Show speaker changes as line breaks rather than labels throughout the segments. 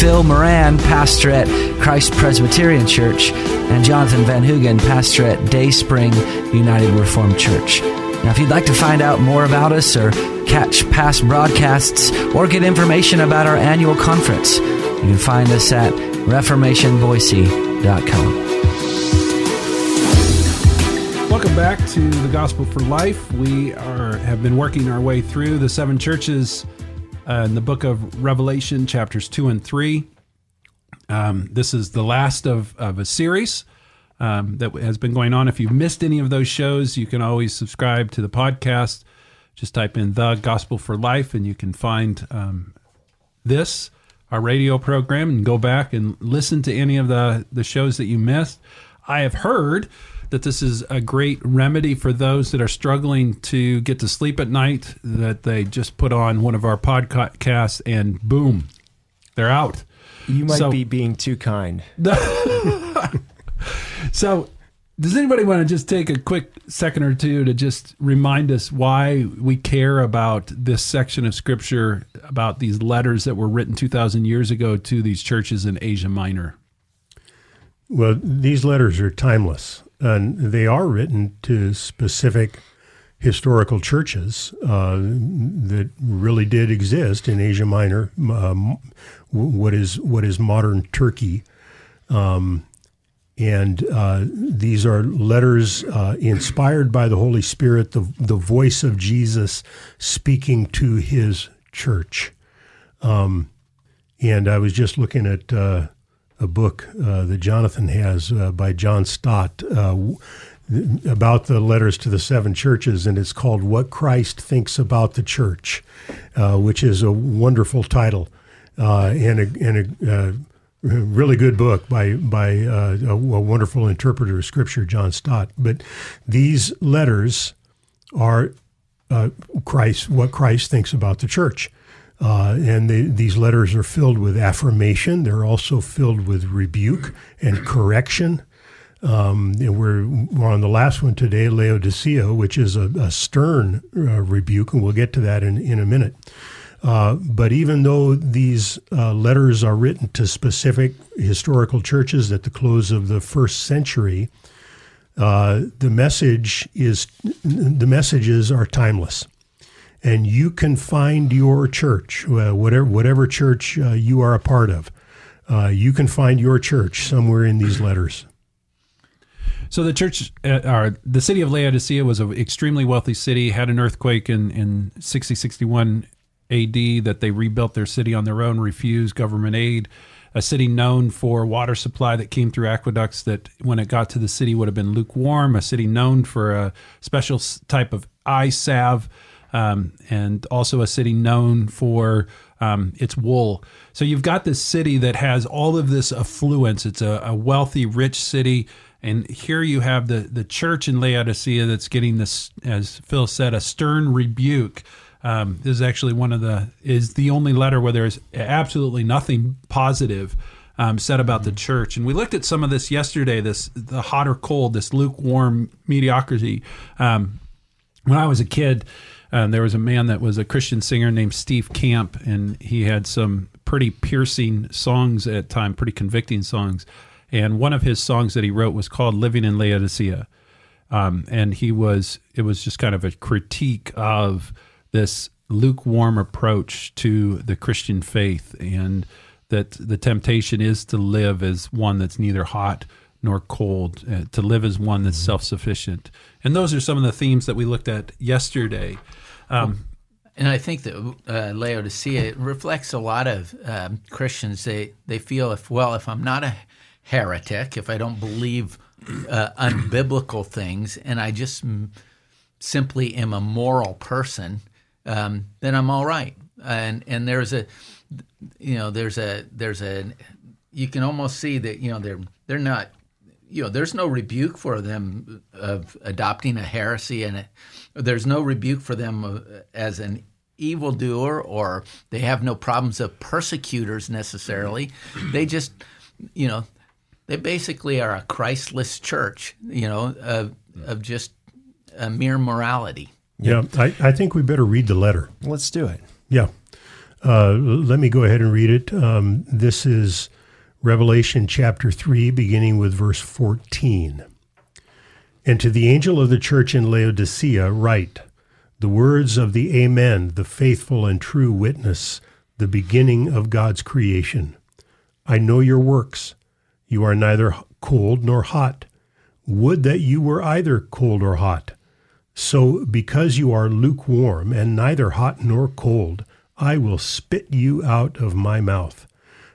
Phil Moran, pastor at Christ Presbyterian Church, and Jonathan Van Hugen, pastor at Day Spring United Reformed Church. Now, if you'd like to find out more about us or catch past broadcasts or get information about our annual conference, you can find us at reformationboise.com.
Welcome back to the Gospel for Life. We are have been working our way through the seven churches uh, in the book of Revelation, chapters two and three. Um, this is the last of, of a series um, that has been going on. If you've missed any of those shows, you can always subscribe to the podcast. Just type in the Gospel for Life, and you can find um, this our radio program and go back and listen to any of the the shows that you missed. I have heard that this is a great remedy for those that are struggling to get to sleep at night, that they just put on one of our podcasts and boom, they're out.
You might so, be being too kind.
so, does anybody want to just take a quick second or two to just remind us why we care about this section of scripture, about these letters that were written 2,000 years ago to these churches in Asia Minor?
Well, these letters are timeless and they are written to specific historical churches uh, that really did exist in Asia Minor, um, what is what is modern Turkey, um, and uh, these are letters uh, inspired by the Holy Spirit, the the voice of Jesus speaking to His church. Um, and I was just looking at uh, a book uh, that Jonathan has uh, by John Stott uh, about the letters to the seven churches, and it's called What Christ Thinks About the Church, uh, which is a wonderful title uh, and a, and a uh, really good book by by a, a, wonderful interpreter of Scripture, John Stott. But these letters are Christ, what Christ thinks about the church. Uh, and they, these letters are filled with affirmation. They're also filled with rebuke and correction. Um, and we're, we're, on the last one today, Laodicea, which is a, a stern uh, rebuke, and we'll get to that in, in a minute. Uh, but even though these uh, letters are written to specific historical churches at the close of the first century, uh, the message is the messages are timeless and you can find your church, uh, whatever whatever church uh, you are a part of. Uh, you can find your church somewhere in these letters.
So the church, uh, or the city of Laodicea, was an extremely wealthy city. Had an earthquake in in sixty sixty one A.D. that they rebuilt their city on their own, refused government aid. A city known for water supply that came through aqueducts that, when it got to the city, would have been lukewarm. A city known for a special type of eye salve um, and also a city known for um, its wool. So you've got this city that has all of this affluence. It's a, a, wealthy, rich city. And here you have the, the church in Laodicea that's getting this, as Phil said, a stern rebuke. Um, this is actually one of the is the only letter where there's absolutely nothing positive um, said about the church. And we looked at some of this yesterday. This the hot or cold, this lukewarm mediocrity. Um, when I was a kid, and there was a man that was a Christian singer named Steve Camp, and he had some pretty piercing songs at time, pretty convicting songs. And one of his songs that he wrote was called "Living in Laodicea," um, and he was it was just kind of a critique of this lukewarm approach to the Christian faith, and that the temptation is to live as one that's neither hot nor cold, uh, to live as one that's mm-hmm. self sufficient. And those are some of the themes that we looked at yesterday. Um,
and I think that uh, Laodicea reflects a lot of um, Christians. They they feel if well, if I'm not a heretic, if I don't believe uh, unbiblical things, and I just m- simply am a moral person, um, then I'm all right. And and there's a you know there's a there's a you can almost see that you know they're they're not you know, there's no rebuke for them of adopting a heresy, and there's no rebuke for them as an evildoer, or they have no problems of persecutors necessarily. They just, you know, they basically are a Christless church, you know, of, of just a mere morality.
Yeah, I, I think we better read the letter.
Let's do it.
Yeah. Uh, let me go ahead and read it. Um, this is Revelation chapter 3, beginning with verse 14. And to the angel of the church in Laodicea, write the words of the Amen, the faithful and true witness, the beginning of God's creation. I know your works. You are neither cold nor hot. Would that you were either cold or hot. So, because you are lukewarm and neither hot nor cold, I will spit you out of my mouth.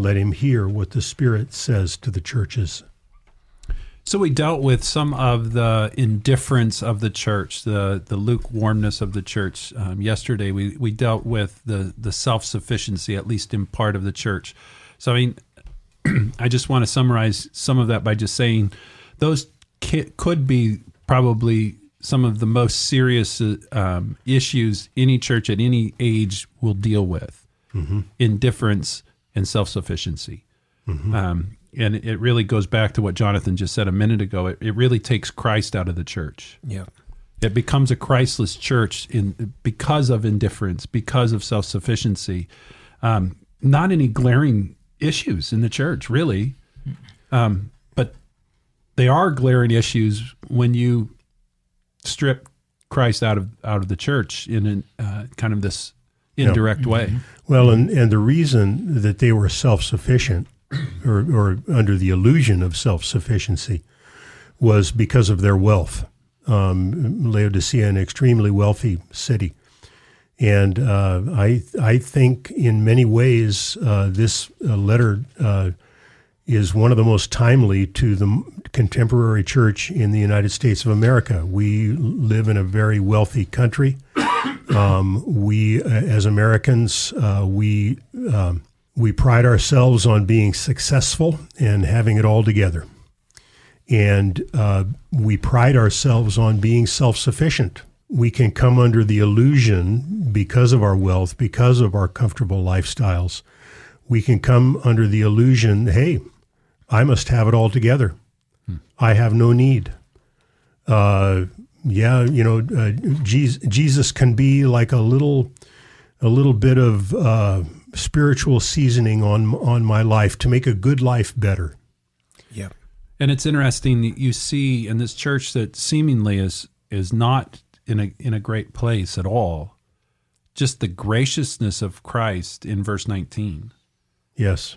let him hear what the Spirit says to the churches.
So we dealt with some of the indifference of the church, the the lukewarmness of the church. Um, yesterday, we, we dealt with the the self sufficiency, at least in part of the church. So I mean, I just want to summarize some of that by just saying those could be probably some of the most serious um, issues any church at any age will deal with mm-hmm. indifference, and self sufficiency. Mm-hmm. Um, and it really goes back to what Jonathan just said a minute ago. It, it really takes Christ out of the church.
Yeah.
It becomes a Christless church in because of indifference, because of self sufficiency. Um, not any glaring issues in the church, really, um, but they are glaring issues when you strip Christ out of out of the church in a, uh, kind of this indirect way. Mm-hmm.
Well, and, and the reason that they were self sufficient or, or under the illusion of self sufficiency was because of their wealth. Um, Laodicea, an extremely wealthy city. And uh, I, I think in many ways uh, this uh, letter uh, is one of the most timely to the contemporary church in the United States of America. We live in a very wealthy country. Um, we, uh, as Americans, uh, we um, we pride ourselves on being successful and having it all together, and uh, we pride ourselves on being self-sufficient. We can come under the illusion because of our wealth, because of our comfortable lifestyles. We can come under the illusion, hey, I must have it all together. Hmm. I have no need. Uh, yeah, you know, uh, Jesus can be like a little, a little bit of uh, spiritual seasoning on on my life to make a good life better.
Yeah,
and it's interesting that you see in this church that seemingly is is not in a in a great place at all. Just the graciousness of Christ in verse nineteen.
Yes,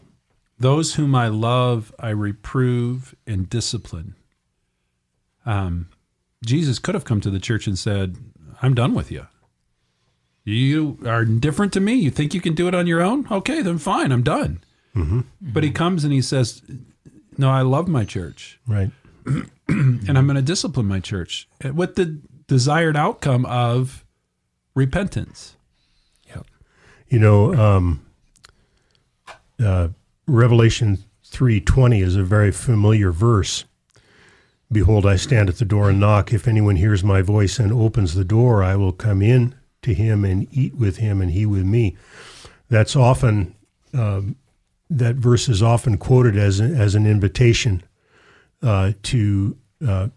those whom I love, I reprove and discipline. Um, Jesus could have come to the church and said, I'm done with you. You are different to me. You think you can do it on your own? Okay, then fine, I'm done. Mm-hmm. But he comes and he says, No, I love my church.
Right.
and I'm going to discipline my church with the desired outcome of repentance.
Yep. You know, um, uh, Revelation 3:20 is a very familiar verse Behold, I stand at the door and knock. If anyone hears my voice and opens the door, I will come in to him and eat with him, and he with me. That's often um, that verse is often quoted as as an invitation uh, to uh,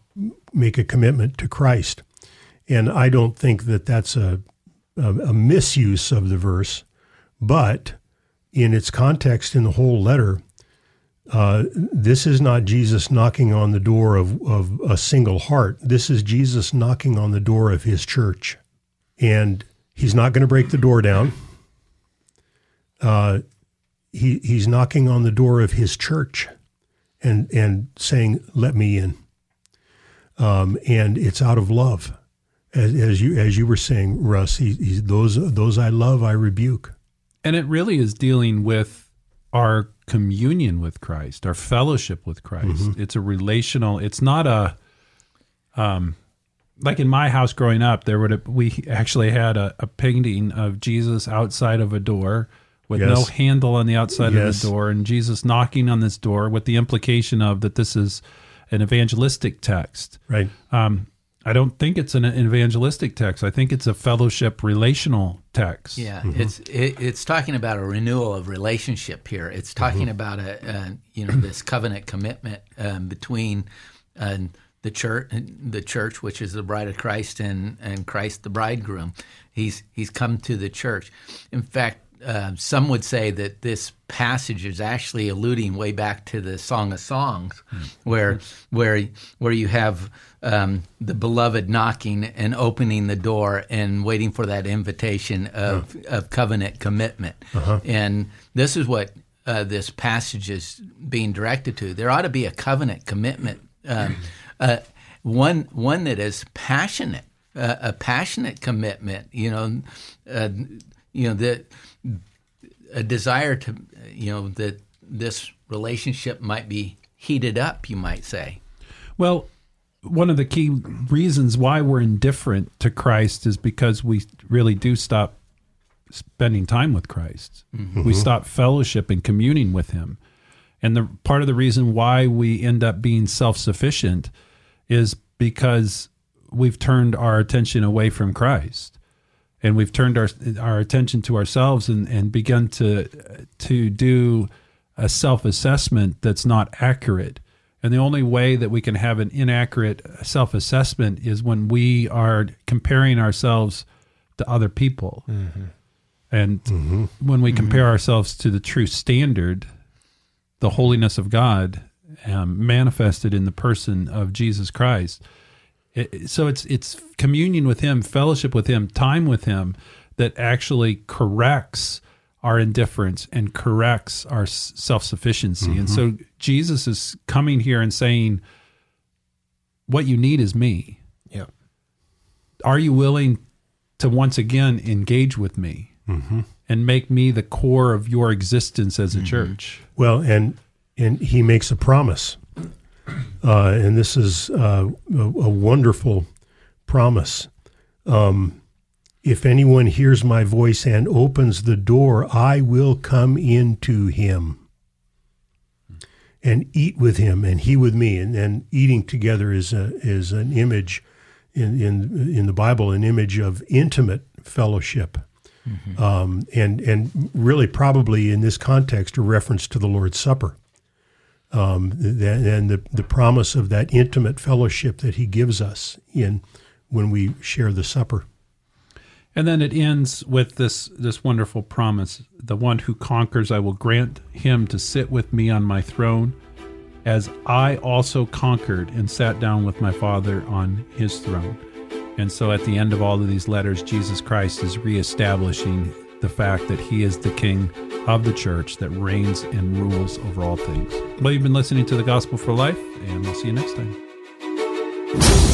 make a commitment to Christ. And I don't think that that's a, a, a misuse of the verse, but in its context in the whole letter, uh, this is not Jesus knocking on the door of, of a single heart. This is Jesus knocking on the door of his church. And he's not going to break the door down. Uh, he, he's knocking on the door of his church and, and saying, Let me in. Um, and it's out of love. As, as, you as you were saying, Russ, he, those those I love, I rebuke.
And it really is dealing with our communion with Christ, our fellowship with Christ. Mm-hmm. It's a relational. It's not a um, like in my house growing up. There would we actually had a, a painting of Jesus outside of a door with yes. no handle on the outside yes. of the door, and Jesus knocking on this door with the implication of that this is an evangelistic text.
Right.
Um, I don't think it's an evangelistic text. I think it's a fellowship relational text.
Yeah, mm-hmm. it's it, it's talking about a renewal of relationship here. It's talking mm-hmm. about a, a, you know this covenant commitment um, between uh, the church, the church, which is the bride of Christ, and and Christ, the bridegroom. He's he's come to the church. In fact, uh, some would say that this passage is actually alluding way back to the Song of Songs, mm. where where where you have um, the beloved knocking and opening the door and waiting for that invitation of, of covenant commitment. Uh-huh. And this is what uh, this passage is being directed to. There ought to be a covenant commitment, um, uh, one one that is passionate, uh, a passionate commitment. You know, uh, you know that a desire to, you know, that this relationship might be heated up, you might say.
Well, one of the key reasons why we're indifferent to Christ is because we really do stop spending time with Christ. Mm-hmm. We stop fellowship and communing with Him. And the part of the reason why we end up being self sufficient is because we've turned our attention away from Christ and we've turned our our attention to ourselves and, and begun to to do a self assessment that's not accurate. And the only way that we can have an inaccurate self assessment is when we are comparing ourselves to other people. Mm-hmm. And mm-hmm. when we compare mm-hmm. ourselves to the true standard, the holiness of God um, manifested in the person of Jesus Christ, it, so it's it's communion with Him, fellowship with Him, time with Him that actually corrects our indifference and corrects our self sufficiency. Mm-hmm. And so Jesus is coming here and saying, "What you need is me."
Yeah.
Are you willing to once again engage with me mm-hmm. and make me the core of your existence as a mm-hmm. church?
Well, and and He makes a promise. Uh, and this is uh, a, a, wonderful promise. Um, if anyone hears my voice and opens the door, I will come into him and eat with him, and he with me. And, and eating together is a, is an image in, in in the Bible, an image of intimate fellowship. Mm-hmm. Um, and and really probably in this context a reference to the Lord's Supper um, and the, the promise of that intimate fellowship that he gives us in when we share the supper.
And then it ends with this this wonderful promise: "The one who conquers, I will grant him to sit with me on my throne, as I also conquered and sat down with my Father on His throne." And so, at the end of all of these letters, Jesus Christ is reestablishing the fact that He is the King of the church that reigns and rules over all things. Well, you've been listening to the Gospel for Life, and we'll see you next time.